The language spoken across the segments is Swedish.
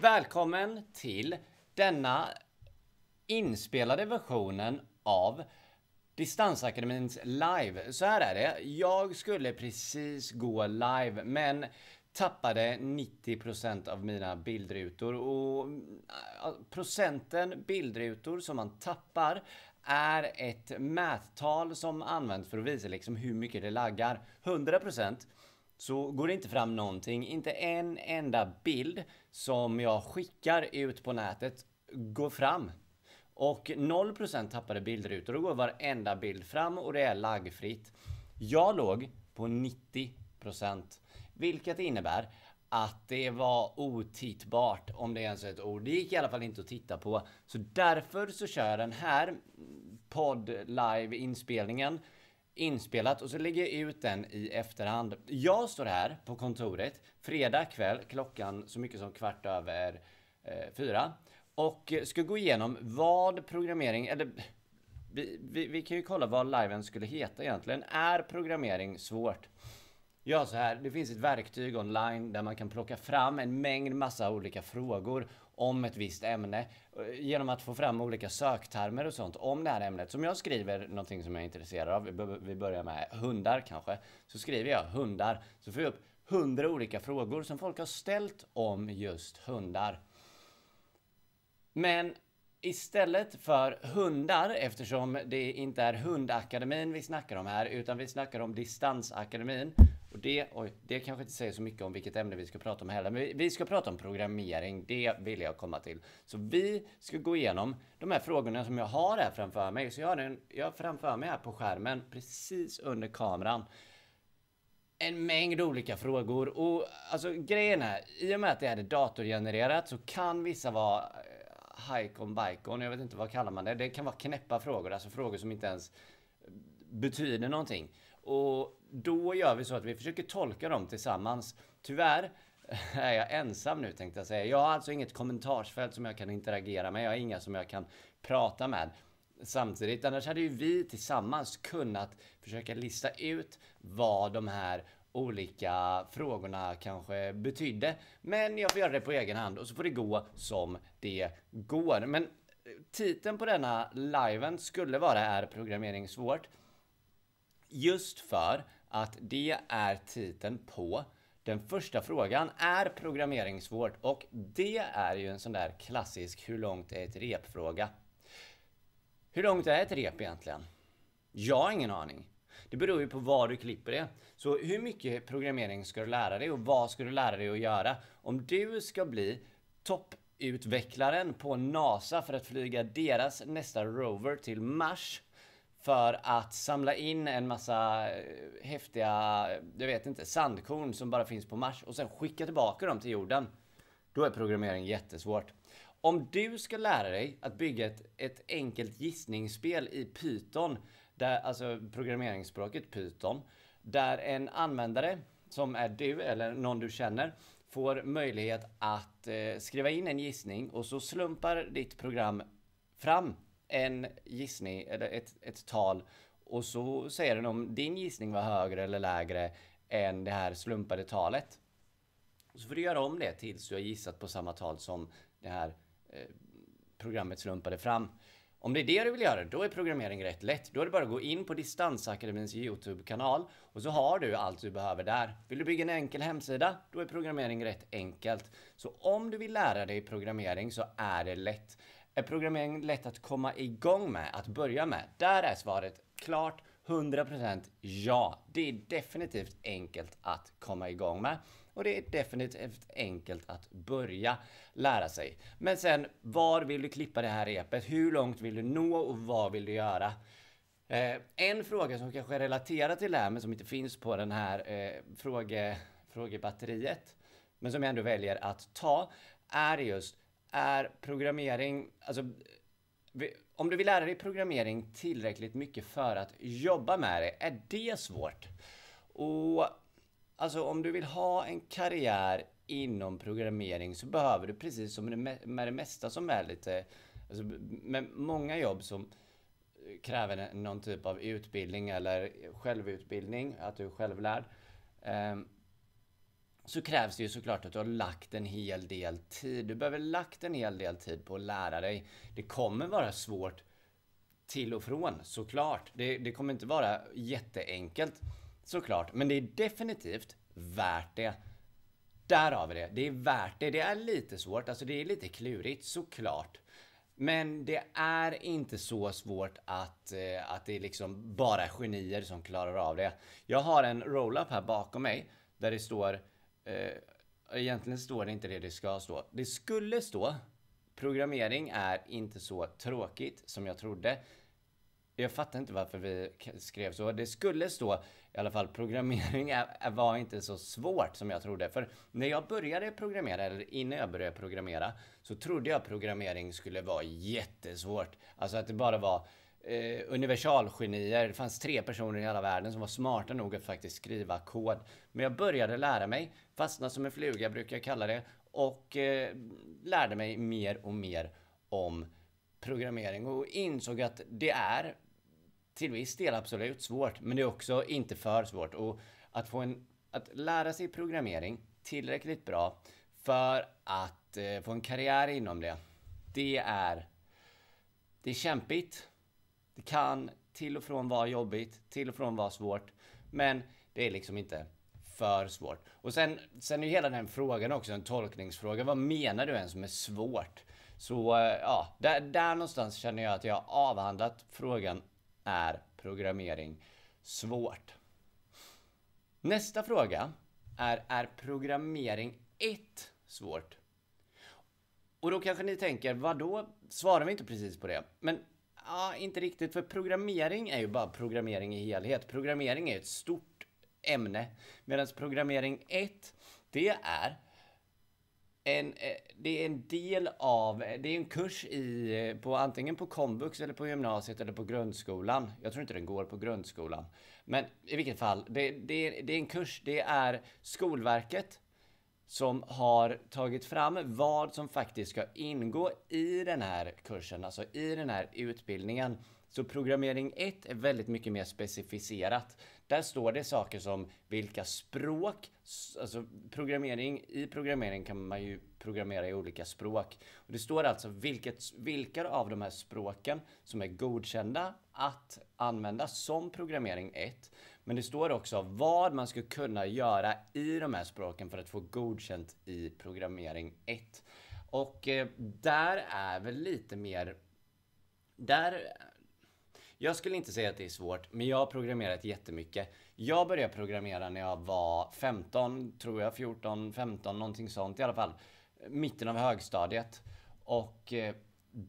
Välkommen till denna inspelade versionen av Distansakademins live. Så här är det. Jag skulle precis gå live men tappade 90% av mina bildrutor och äh, procenten bildrutor som man tappar är ett mättal som används för att visa liksom hur mycket det laggar. 100% så går det inte fram någonting. Inte en enda bild som jag skickar ut på nätet går fram. Och 0% tappade bildrutor. Då går varenda bild fram och det är laggfritt. Jag låg på 90%. Vilket innebär att det var otittbart om det ens är ett ord. Det gick i alla fall inte att titta på. Så därför så kör jag den här podd live inspelningen inspelat och så lägger jag ut den i efterhand. Jag står här på kontoret fredag kväll klockan så mycket som kvart över eh, fyra och ska gå igenom vad programmering, eller vi, vi, vi kan ju kolla vad liven skulle heta egentligen. Är programmering svårt? Ja, så här. Det finns ett verktyg online där man kan plocka fram en mängd massa olika frågor om ett visst ämne eh, genom att få fram olika söktermer och sånt om det här ämnet. Som jag skriver någonting som jag är intresserad av. Vi börjar med hundar kanske. Så skriver jag hundar. Så får jag upp hundra olika frågor som folk har ställt om just hundar. Men istället för hundar, eftersom det inte är hundakademin vi snackar om här, utan vi snackar om distansakademin. Och det, oj, det kanske inte säger så mycket om vilket ämne vi ska prata om heller, men vi ska prata om programmering. Det vill jag komma till. Så vi ska gå igenom de här frågorna som jag har här framför mig. Så jag har, en, jag har framför mig här på skärmen, precis under kameran, en mängd olika frågor. Och alltså grejen är, i och med att det här är datorgenererat så kan vissa vara eh, Haikon Baikon, jag vet inte vad kallar man det. Det kan vara knäppa frågor, alltså frågor som inte ens betyder någonting. Och då gör vi så att vi försöker tolka dem tillsammans. Tyvärr är jag ensam nu tänkte jag säga. Jag har alltså inget kommentarsfält som jag kan interagera med. Jag har inga som jag kan prata med samtidigt. Annars hade ju vi tillsammans kunnat försöka lista ut vad de här olika frågorna kanske betydde. Men jag får göra det på egen hand och så får det gå som det går. Men eh, titeln på denna liven skulle vara Är programmering svårt? Just för att det är titeln på den första frågan. Är programmering svårt? Och det är ju en sån där klassisk hur långt är ett rep-fråga. Hur långt är ett rep egentligen? Jag har ingen aning. Det beror ju på var du klipper det. Så hur mycket programmering ska du lära dig och vad ska du lära dig att göra? Om du ska bli topputvecklaren på NASA för att flyga deras nästa rover till Mars för att samla in en massa eh, häftiga, jag vet inte, sandkorn som bara finns på Mars och sen skicka tillbaka dem till jorden. Då är programmering jättesvårt. Om du ska lära dig att bygga ett, ett enkelt gissningsspel i Python, där, alltså programmeringsspråket Python, där en användare som är du eller någon du känner får möjlighet att eh, skriva in en gissning och så slumpar ditt program fram en gissning eller ett, ett tal och så säger den om din gissning var högre eller lägre än det här slumpade talet. Så får du göra om det tills du har gissat på samma tal som det här eh, programmet slumpade fram. Om det är det du vill göra, då är programmering rätt lätt. Då är det bara att gå in på Distansakademins YouTube-kanal och så har du allt du behöver där. Vill du bygga en enkel hemsida, då är programmering rätt enkelt. Så om du vill lära dig programmering så är det lätt. Är programmering lätt att komma igång med, att börja med? Där är svaret klart 100% ja. Det är definitivt enkelt att komma igång med. Och det är definitivt enkelt att börja lära sig. Men sen, var vill du klippa det här repet? Hur långt vill du nå och vad vill du göra? Eh, en fråga som kanske är relaterad till det här, men som inte finns på den här eh, fråge, frågebatteriet, men som jag ändå väljer att ta, är just, är programmering, alltså om du vill lära dig programmering tillräckligt mycket för att jobba med det, är det svårt? Och Alltså om du vill ha en karriär inom programmering så behöver du precis som med det mesta som är lite, alltså med många jobb som kräver någon typ av utbildning eller självutbildning, att du är självlärd. Ehm, så krävs det ju såklart att du har lagt en hel del tid. Du behöver lagt en hel del tid på att lära dig. Det kommer vara svårt till och från, såklart. Det, det kommer inte vara jätteenkelt, såklart. Men det är definitivt värt det. Där har vi det. Det är värt det. Det är lite svårt, alltså det är lite klurigt, såklart. Men det är inte så svårt att, eh, att det är liksom bara genier som klarar av det. Jag har en roll-up här bakom mig där det står eh, Egentligen står det inte det det ska stå. Det skulle stå Programmering är inte så tråkigt som jag trodde. Jag fattar inte varför vi skrev så. Det skulle stå i alla fall programmering är, var inte så svårt som jag trodde. För när jag började programmera, eller innan jag började programmera, så trodde jag programmering skulle vara jättesvårt. Alltså att det bara var eh, universalgenier. Det fanns tre personer i hela världen som var smarta nog att faktiskt skriva kod. Men jag började lära mig, fastna som en fluga brukar jag kalla det, och eh, lärde mig mer och mer om programmering och insåg att det är till viss del absolut svårt, men det är också inte för svårt. Och att få en, att lära sig programmering tillräckligt bra för att eh, få en karriär inom det, det är, det är kämpigt. Det kan till och från vara jobbigt, till och från vara svårt, men det är liksom inte för svårt. Och sen, sen är ju hela den frågan också en tolkningsfråga. Vad menar du ens med svårt? Så eh, ja, där, där någonstans känner jag att jag har avhandlat frågan är programmering svårt? Nästa fråga är, är programmering 1 svårt? Och då kanske ni tänker, vad då svarar vi inte precis på det? Men ja, inte riktigt, för programmering är ju bara programmering i helhet. Programmering är ett stort ämne, medan programmering 1, det är en, eh, det är en del av, det är en kurs i, eh, på antingen på komvux eller på gymnasiet eller på grundskolan. Jag tror inte den går på grundskolan. Men i vilket fall, det, det, det är en kurs, det är Skolverket som har tagit fram vad som faktiskt ska ingå i den här kursen, alltså i den här utbildningen. Så programmering 1 är väldigt mycket mer specificerat. Där står det saker som vilka språk, alltså programmering, i programmering kan man ju programmera i olika språk. Och det står alltså vilket, vilka av de här språken som är godkända att använda som programmering 1. Men det står också vad man ska kunna göra i de här språken för att få godkänt i programmering 1. Och eh, där är väl lite mer... Där jag skulle inte säga att det är svårt, men jag har programmerat jättemycket. Jag började programmera när jag var 15, tror jag, 14, 15, någonting sånt i alla fall. Mitten av högstadiet. Och eh,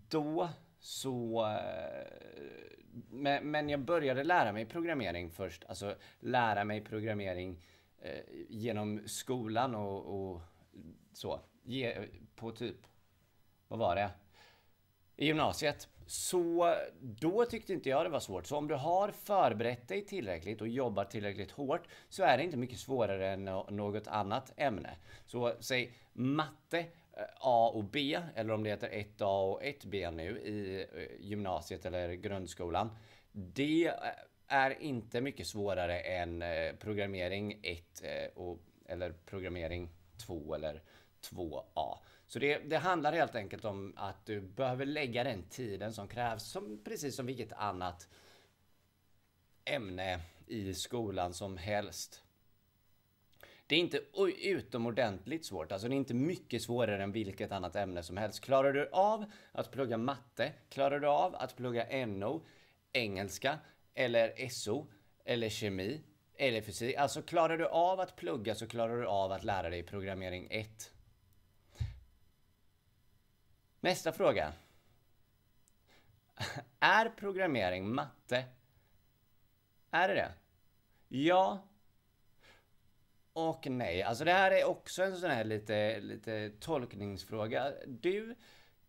då så... Eh, men jag började lära mig programmering först. Alltså lära mig programmering eh, genom skolan och, och så. På typ... Vad var det? I gymnasiet. Så då tyckte inte jag det var svårt. Så om du har förberett dig tillräckligt och jobbar tillräckligt hårt så är det inte mycket svårare än något annat ämne. Så säg matte Eh, A och B, eller om det heter 1A och 1B nu i eh, gymnasiet eller grundskolan. Det eh, är inte mycket svårare än programmering 1 eller programmering 2 eller 2A. Så det, det, handlar helt enkelt om att du behöver lägga den tiden som krävs, som, precis som vilket annat ämne i skolan som helst. Det är inte utomordentligt svårt, alltså det är inte mycket svårare än vilket annat ämne som helst. Klarar du av att plugga matte, klarar du av att plugga NO, engelska eller SO eller kemi eller fysik. Alltså klarar du av att plugga så klarar du av att lära dig programmering 1. Nästa fråga. Är programmering matte? Är det det? Ja. Och nej. Alltså det här är också en sån här lite, lite tolkningsfråga. Du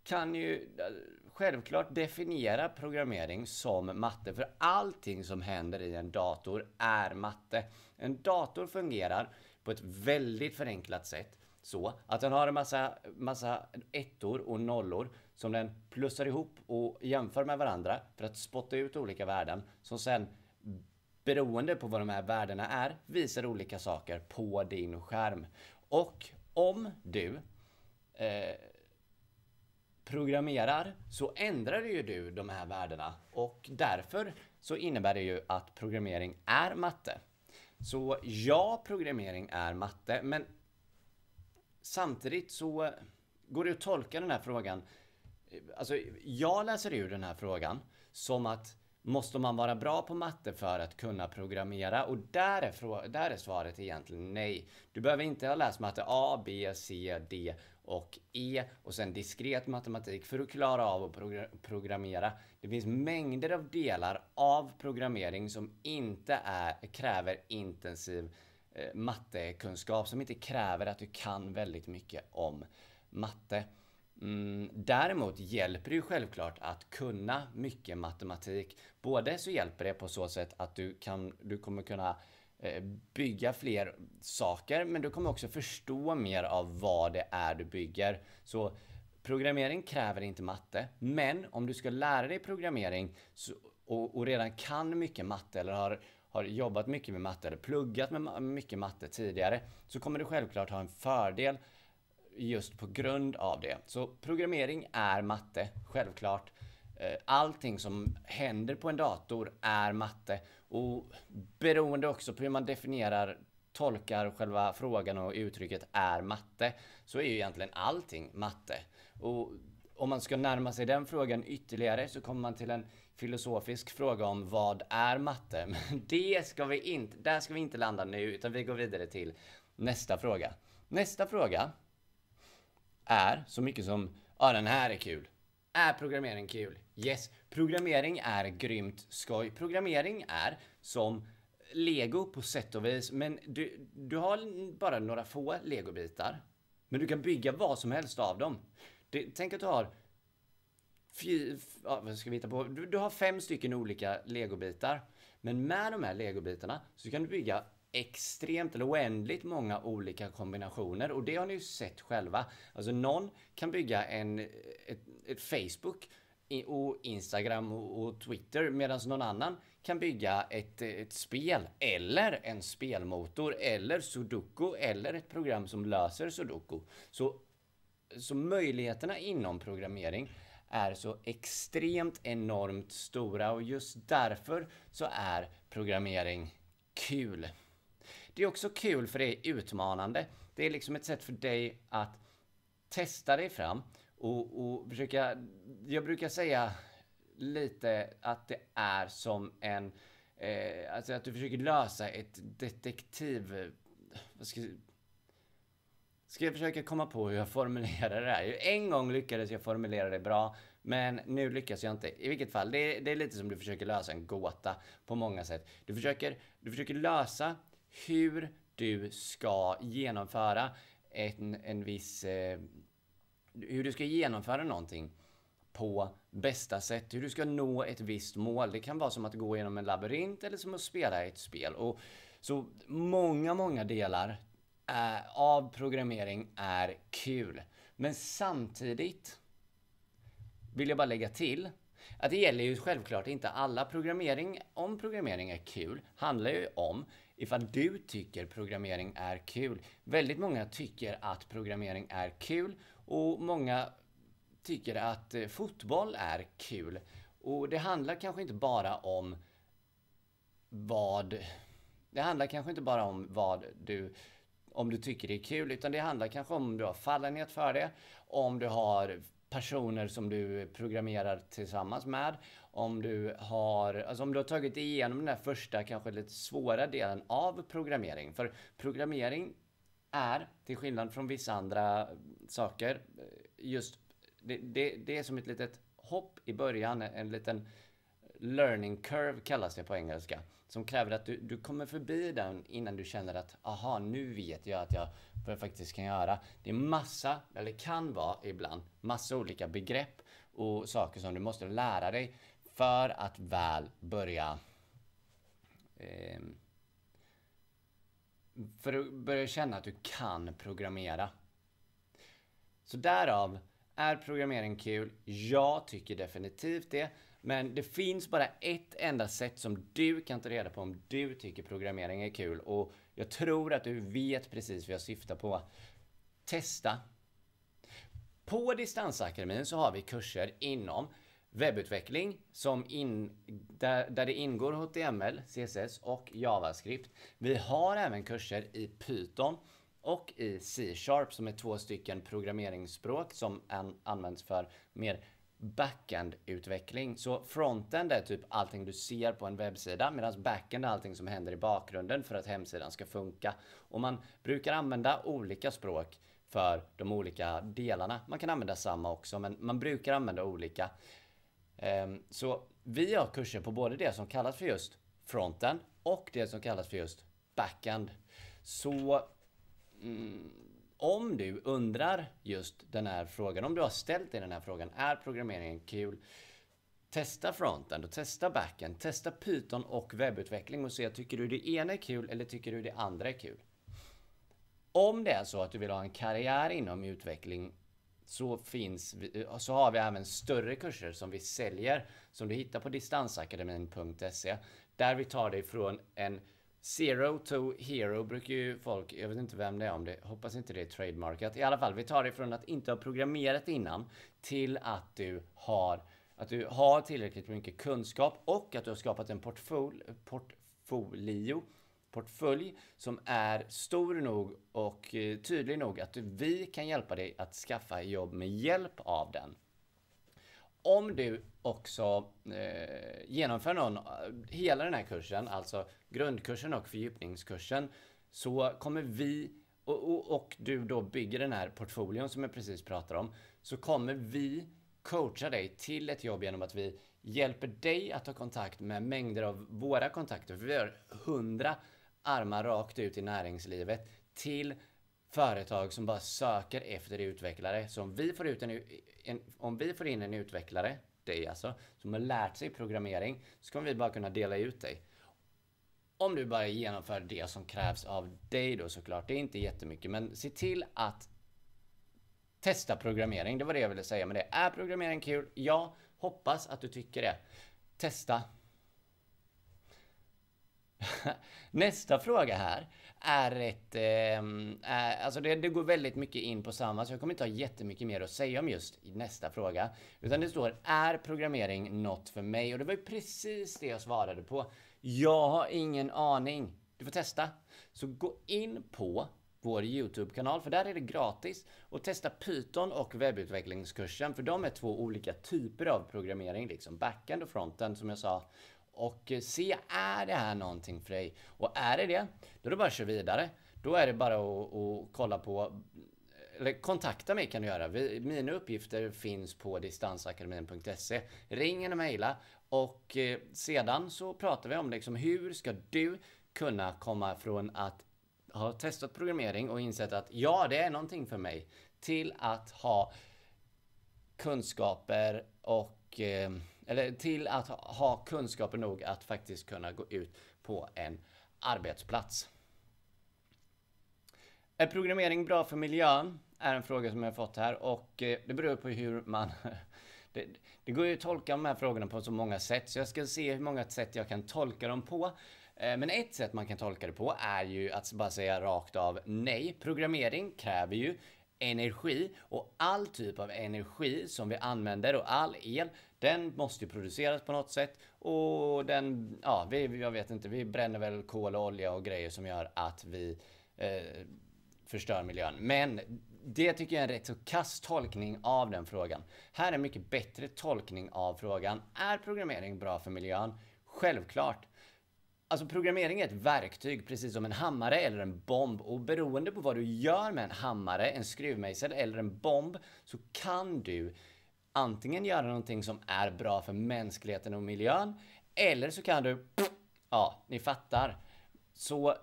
kan ju eh, självklart definiera programmering som matte. För allting som händer i en dator är matte. En dator fungerar på ett väldigt förenklat sätt så att den har en massa, massa ettor och nollor som den plussar ihop och jämför med varandra för att spotta ut olika värden som sen beroende på vad de här värdena är visar olika saker på din skärm. Och om du eh, programmerar så ändrar ju du de här värdena och därför så innebär det ju att programmering är matte. Så ja, programmering är matte, men samtidigt så går det att tolka den här frågan. Alltså, jag läser ur den här frågan som att måste man vara bra på matte för att kunna programmera? Och där är, där är svaret egentligen nej. Du behöver inte ha läst matte A, B, C, D och E och sen diskret matematik för att klara av att programmera. Det finns mängder av delar av programmering som inte är, kräver intensiv eh, mattekunskap, som inte kräver att du kan väldigt mycket om matte. Mm, däremot hjälper det ju självklart att kunna mycket matematik. Både så hjälper det på så sätt att du, kan, du kommer kunna eh, bygga fler saker, men du kommer också förstå mer av vad det är du bygger. Så programmering kräver inte matte, men om du ska lära dig programmering så, och, och, redan kan mycket matte eller har, har jobbat mycket med matte eller pluggat med mycket matte tidigare så kommer du självklart ha en fördel just på grund av det. Så programmering är matte, självklart. Eh, allting som händer på en dator är matte och beroende också på hur man definierar, tolkar själva frågan och uttrycket är matte, så är ju egentligen allting matte. Och om man ska närma sig den frågan ytterligare så kommer man till en filosofisk fråga om vad är matte? Men det ska vi inte, där ska vi inte landa nu, utan vi går vidare till nästa fråga. Nästa fråga är så mycket som, ja den här är kul. Är programmering kul? Yes. Programmering är grymt skoj. Programmering är som Lego på sätt och vis, men du, du har bara några få legobitar. Men du kan bygga vad som helst av dem. Det, tänk att du har... Fy, ja, vad ska vi hitta på? Du, du har fem stycken olika legobitar. Men med de här legobitarna så kan du bygga extremt eller oändligt många olika kombinationer och det har ni ju sett själva. Alltså någon kan bygga en, ett, ett Facebook och Instagram och, Twitter medan någon annan kan bygga ett, ett spel eller en spelmotor eller sudoku eller ett program som löser sudoku. Så, så möjligheterna inom programmering är så extremt enormt stora och just därför så är programmering kul. Det är också kul för det är utmanande. Det är liksom ett sätt för dig att testa dig fram och, och försöka... Jag brukar säga lite att det är som en... Eh, alltså att du försöker lösa ett detektiv... Vad ska, ska jag försöka komma på hur jag formulerar det här? En gång lyckades jag formulera det bra, men nu lyckas jag inte. I vilket fall, det är, det är lite som du försöker lösa en gåta på många sätt. Du försöker, du försöker lösa hur du ska genomföra en, en viss... Eh, hur du ska genomföra någonting på bästa sätt. Hur du ska nå ett visst mål. Det kan vara som att gå genom en labyrint eller som att spela ett spel. Och så många, många delar eh, av programmering är kul. Men samtidigt vill jag bara lägga till att det gäller ju självklart inte alla programmering. Om programmering är kul handlar ju om ifall du tycker programmering är kul. Väldigt många tycker att programmering är kul och många tycker att eh, fotboll är kul. Och det handlar kanske inte bara om vad... Det handlar kanske inte bara om vad du... Om du tycker det är kul, utan det handlar kanske om du har fallenhet för det, om du har personer som du programmerar tillsammans med. Om du har, alltså om du har tagit igenom den där första, kanske lite svåra delen av programmering. För programmering är, till skillnad från vissa andra saker, eh, just det, det, det är som ett litet hopp i början, en liten learning curve kallas det på engelska. Som kräver att du, du kommer förbi den innan du känner att aha, nu vet jag att jag vad jag faktiskt kan göra. Det är massa, eller kan vara ibland, massa olika begrepp och saker som du måste lära dig för att väl börja eh, för att börja känna att du kan programmera. Så därav, är programmering kul? Jag tycker definitivt det. Men det finns bara ett enda sätt som du kan ta reda på om du tycker programmering är kul. Och Jag tror att du vet precis vad jag syftar på. Testa. På Distansakademin så har vi kurser inom webbutveckling som in, där, där det ingår HTML, CSS och JavaScript. Vi har även kurser i Python och i C-sharp som är två stycken programmeringsspråk som an, används för mer backend-utveckling. Så frontend är typ allting du ser på en webbsida medan backend är allting som händer i bakgrunden för att hemsidan ska funka. Och man brukar använda olika språk för de olika delarna. Man kan använda samma också, men man brukar använda olika. Ehm, så vi har kurser på både det som kallas för just frontend och det som kallas för just backend. Så mm, om du undrar just den här frågan, om du har ställt dig den här frågan, är programmeringen kul? Testa frontend och testa backend, testa Python och webbutveckling och se, tycker du det ena är kul eller tycker du det andra är kul? Om det är så att du vill ha en karriär inom utveckling så finns så har vi även större kurser som vi säljer som du hittar på distansakademin.se där vi tar dig från en Zero to hero brukar ju folk, jag vet inte vem det är om det, hoppas inte det är trademarkat. I alla fall, vi tar det från att inte ha programmerat innan till att du har, att du har tillräckligt mycket kunskap och att du har skapat en portfol, portfolio portfölj som är stor nog och eh, tydlig nog att vi kan hjälpa dig att skaffa jobb med hjälp av den. Om du också eh, genomför någon, hela den här kursen, alltså grundkursen och fördjupningskursen, så kommer vi, och, och, och du då bygger den här portföljen som jag precis pratade om, så kommer vi coacha dig till ett jobb genom att vi hjälper dig att ta kontakt med mängder av våra kontakter. För vi har hundra armar rakt ut i näringslivet till företag som bara söker efter utvecklare. Så om vi får, ut en, en, om vi får in en utvecklare, dig alltså, som har lärt sig programmering, så kommer vi bara kunna dela ut dig. Om du bara genomför det som krävs av dig då såklart. Det är inte jättemycket, men se till att testa programmering. Det var det jag ville säga med det. Är programmering kul? Ja, hoppas att du tycker det. Testa. Nästa fråga här är ett... Eh, alltså det, det, går väldigt mycket in på samma, så jag kommer inte ha jättemycket mer att säga om just nästa fråga. Utan det står, är programmering något för mig? Och det var ju precis det jag svarade på. Jag har ingen aning. Du får testa. Så gå in på vår YouTube-kanal, för där är det gratis. Och testa Python och webbutvecklingskursen, för de är två olika typer av programmering, liksom backend och frontend som jag sa och eh, se, är det här någonting för dig? Och är det det, då är det bara att köra vidare. Då är det bara att, att kolla på eller kontakta mig kan du göra. mina uppgifter finns på distansakademin.se. Ring eller mejla och eh, sedan så pratar vi om liksom, hur ska du kunna komma från att ha testat programmering och insett att ja, det är någonting för mig till att ha kunskaper och eh, eller till att ha kunskaper nog att faktiskt kunna gå ut på en arbetsplats. Är programmering bra för miljön? Är en fråga som jag har fått här och eh, det beror på hur man... Det, det går ju att tolka de här frågorna på så många sätt så jag ska se hur många sätt jag kan tolka dem på. Eh, men ett sätt man kan tolka det på är ju att bara säga rakt av nej. Programmering kräver ju energi och all typ av energi som vi använder och all el den måste ju produceras på något sätt och den, ja, vi, jag vet inte, vi bränner väl kol och olja och grejer som gör att vi eh, förstör miljön. Men det tycker jag är en rätt så kass tolkning av den frågan. Här är en mycket bättre tolkning av frågan. Är programmering bra för miljön? Självklart. Alltså programmering är ett verktyg, precis som en hammare eller en bomb. Och beroende på vad du gör med en hammare, en skruvmejsel eller en bomb så kan du antingen göra någonting som är bra för mänskligheten och miljön eller så kan du, ja, ni fattar. Så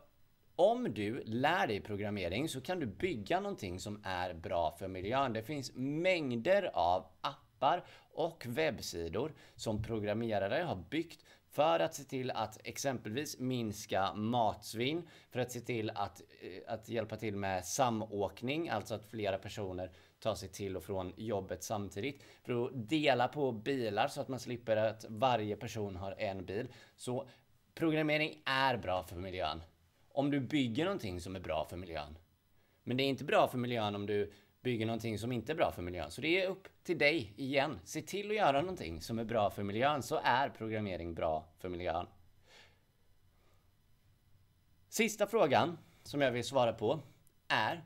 om du lär dig programmering så kan du bygga någonting som är bra för miljön. Det finns mängder av appar och webbsidor som programmerare har byggt för att se till att exempelvis minska matsvinn, för att se till att, eh, att hjälpa till med samåkning, alltså att flera personer ta sig till och från jobbet samtidigt. För att dela på bilar så att man slipper att varje person har en bil. Så programmering är bra för miljön. om du bygger någonting som är bra för miljön. Men det är inte bra för miljön om du bygger någonting som inte är bra för miljön. Så det är upp till dig igen. Se till att göra någonting som är bra för miljön så är programmering bra för miljön. Sista frågan som jag vill svara på är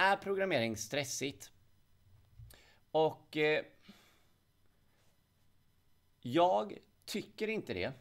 är programmering stressigt? Och eh, jag tycker inte det.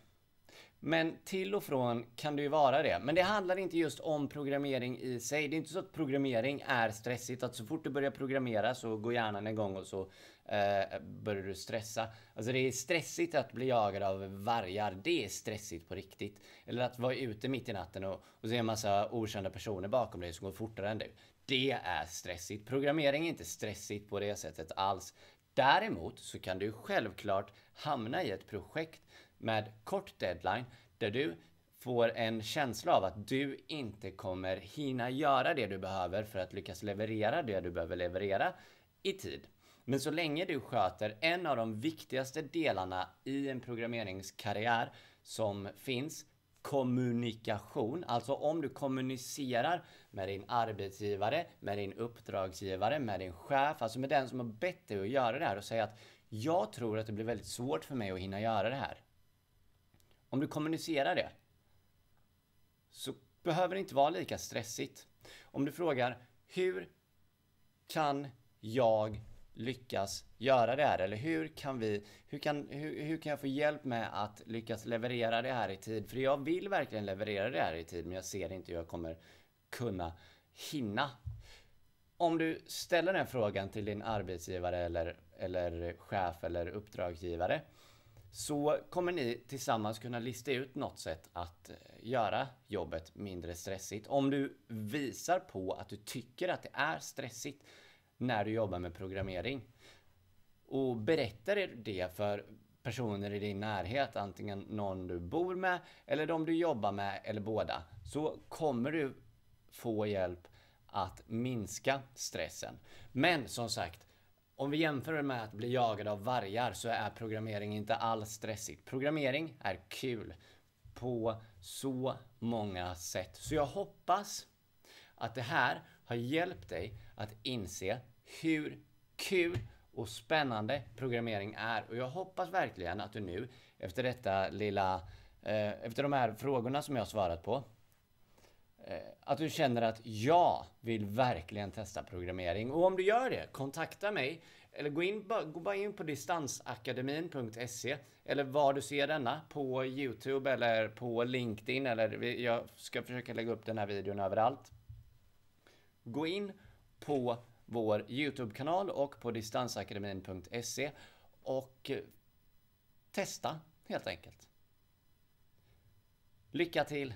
Men till och från kan det ju vara det. Men det handlar inte just om programmering i sig. Det är inte så att programmering är stressigt. Att så fort du börjar programmera så går hjärnan igång och så eh, börjar du stressa. Alltså det är stressigt att bli jagad av vargar. Det är stressigt på riktigt. Eller att vara ute mitt i natten och, och se en massa okända personer bakom dig som går fortare än du. Det är stressigt. Programmering är inte stressigt på det sättet alls. Däremot så kan du självklart hamna i ett projekt med kort deadline där du får en känsla av att du inte kommer hinna göra det du behöver för att lyckas leverera det du behöver leverera i tid. Men så länge du sköter en av de viktigaste delarna i en programmeringskarriär som finns, kommunikation. Alltså om du kommunicerar med din arbetsgivare, med din uppdragsgivare, med din chef, alltså med den som har bett dig att göra det här och säga att jag tror att det blir väldigt svårt för mig att hinna göra det här. Om du kommunicerar det så behöver det inte vara lika stressigt. Om du frågar hur kan jag lyckas göra det här? Eller hur kan vi, hur kan, hur, hur kan jag få hjälp med att lyckas leverera det här i tid? För jag vill verkligen leverera det här i tid, men jag ser inte hur jag kommer kunna hinna. Om du ställer den frågan till din arbetsgivare eller, eller chef eller uppdragsgivare så kommer ni tillsammans kunna lista ut något sätt att eh, göra jobbet mindre stressigt. Om du visar på att du tycker att det är stressigt när du jobbar med programmering och berättar det för personer i din närhet, antingen någon du bor med eller de du jobbar med eller båda, så kommer du få hjälp att minska stressen. Men som sagt, om vi jämför med att bli jagad av vargar så är programmering inte alls stressigt. Programmering är kul på så många sätt. Så jag hoppas att det här har hjälpt dig att inse hur kul och spännande programmering är. Och jag hoppas verkligen att du nu, efter detta lilla, eh, efter de här frågorna som jag har svarat på, eh, att du känner att jag vill verkligen testa programmering. Och om du gör det, kontakta mig. Eller gå, in, gå bara in på distansakademin.se eller var du ser denna, på Youtube eller på LinkedIn eller jag ska försöka lägga upp den här videon överallt. Gå in på vår Youtube-kanal och på distansakademin.se och testa helt enkelt. Lycka till!